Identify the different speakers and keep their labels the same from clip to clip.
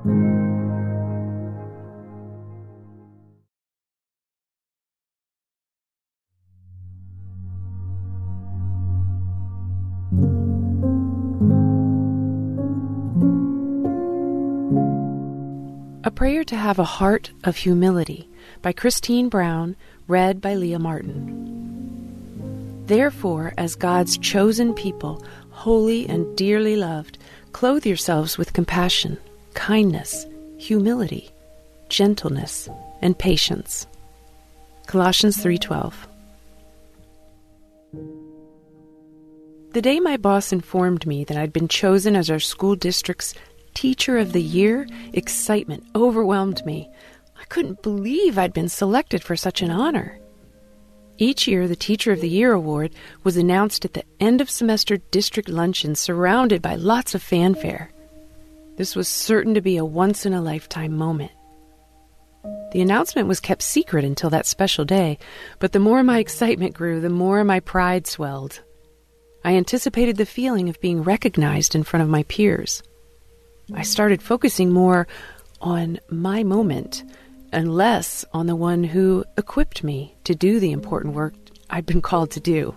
Speaker 1: A Prayer to Have a Heart of Humility by Christine Brown, read by Leah Martin. Therefore, as God's chosen people, holy and dearly loved, clothe yourselves with compassion, kindness, humility, gentleness, and patience. Colossians 3:12. The day my boss informed me that I'd been chosen as our school district's Teacher of the Year, excitement overwhelmed me. I couldn't believe I'd been selected for such an honor. Each year, the Teacher of the Year award was announced at the end of semester district luncheon, surrounded by lots of fanfare. This was certain to be a once in a lifetime moment. The announcement was kept secret until that special day, but the more my excitement grew, the more my pride swelled. I anticipated the feeling of being recognized in front of my peers. I started focusing more on my moment and less on the one who equipped me to do the important work I'd been called to do.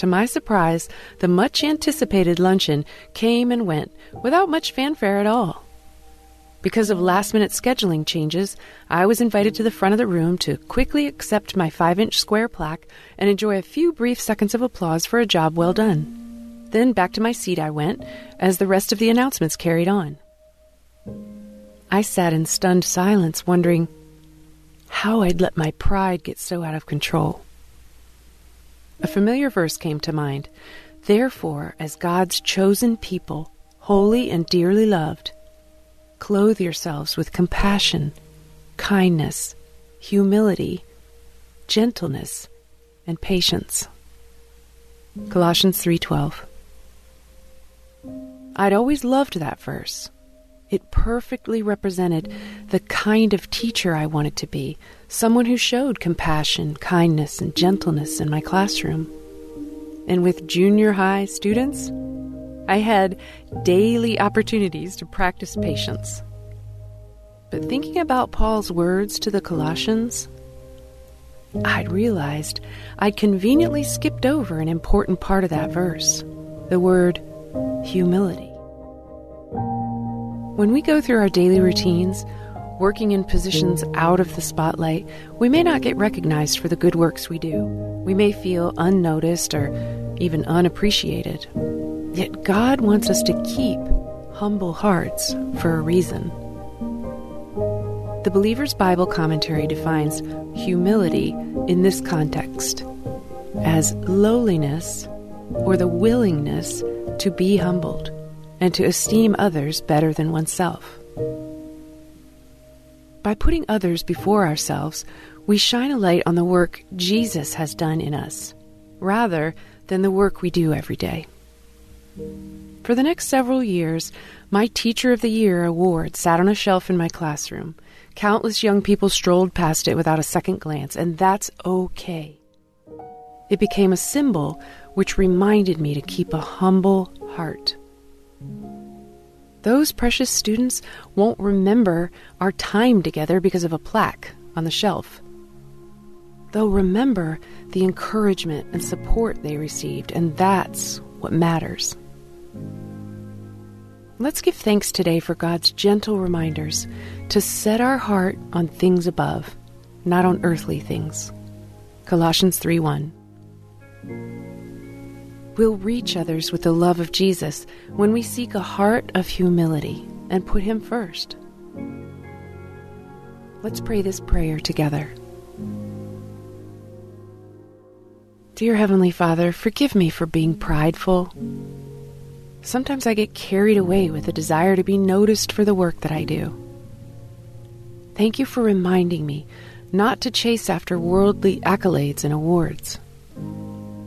Speaker 1: To my surprise, the much anticipated luncheon came and went without much fanfare at all. Because of last minute scheduling changes, I was invited to the front of the room to quickly accept my 5 inch square plaque and enjoy a few brief seconds of applause for a job well done. Then back to my seat I went as the rest of the announcements carried on. I sat in stunned silence, wondering how I'd let my pride get so out of control. A familiar verse came to mind. Therefore, as God's chosen people, holy and dearly loved, clothe yourselves with compassion, kindness, humility, gentleness, and patience. Colossians 3:12 I'd always loved that verse. It perfectly represented the kind of teacher I wanted to be, someone who showed compassion, kindness, and gentleness in my classroom. And with junior high students, I had daily opportunities to practice patience. But thinking about Paul's words to the Colossians, I'd realized I'd conveniently skipped over an important part of that verse the word humility. When we go through our daily routines, working in positions out of the spotlight, we may not get recognized for the good works we do. We may feel unnoticed or even unappreciated. Yet God wants us to keep humble hearts for a reason. The Believer's Bible Commentary defines humility in this context as lowliness or the willingness to be humbled and to esteem others better than oneself. By putting others before ourselves, we shine a light on the work Jesus has done in us, rather than the work we do every day. For the next several years, my Teacher of the Year award sat on a shelf in my classroom. Countless young people strolled past it without a second glance, and that's okay. It became a symbol which reminded me to keep a humble heart. Those precious students won't remember our time together because of a plaque on the shelf. They'll remember the encouragement and support they received, and that's what matters. Let's give thanks today for God's gentle reminders to set our heart on things above, not on earthly things. Colossians 3 1. We'll reach others with the love of Jesus when we seek a heart of humility and put Him first. Let's pray this prayer together. Dear Heavenly Father, forgive me for being prideful. Sometimes I get carried away with a desire to be noticed for the work that I do. Thank you for reminding me not to chase after worldly accolades and awards.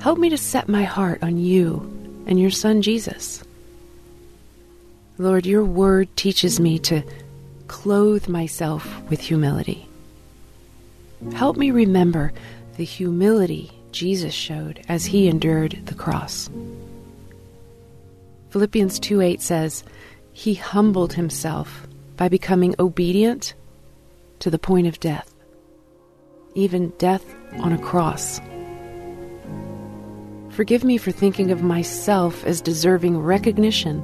Speaker 1: Help me to set my heart on you and your Son Jesus. Lord, your word teaches me to clothe myself with humility. Help me remember the humility Jesus showed as he endured the cross. Philippians 2 8 says, He humbled himself by becoming obedient to the point of death, even death on a cross. Forgive me for thinking of myself as deserving recognition,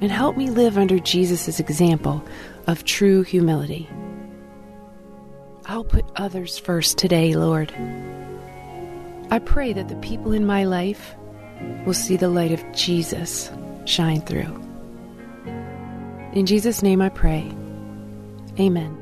Speaker 1: and help me live under Jesus' example of true humility. I'll put others first today, Lord. I pray that the people in my life will see the light of Jesus shine through. In Jesus' name I pray. Amen.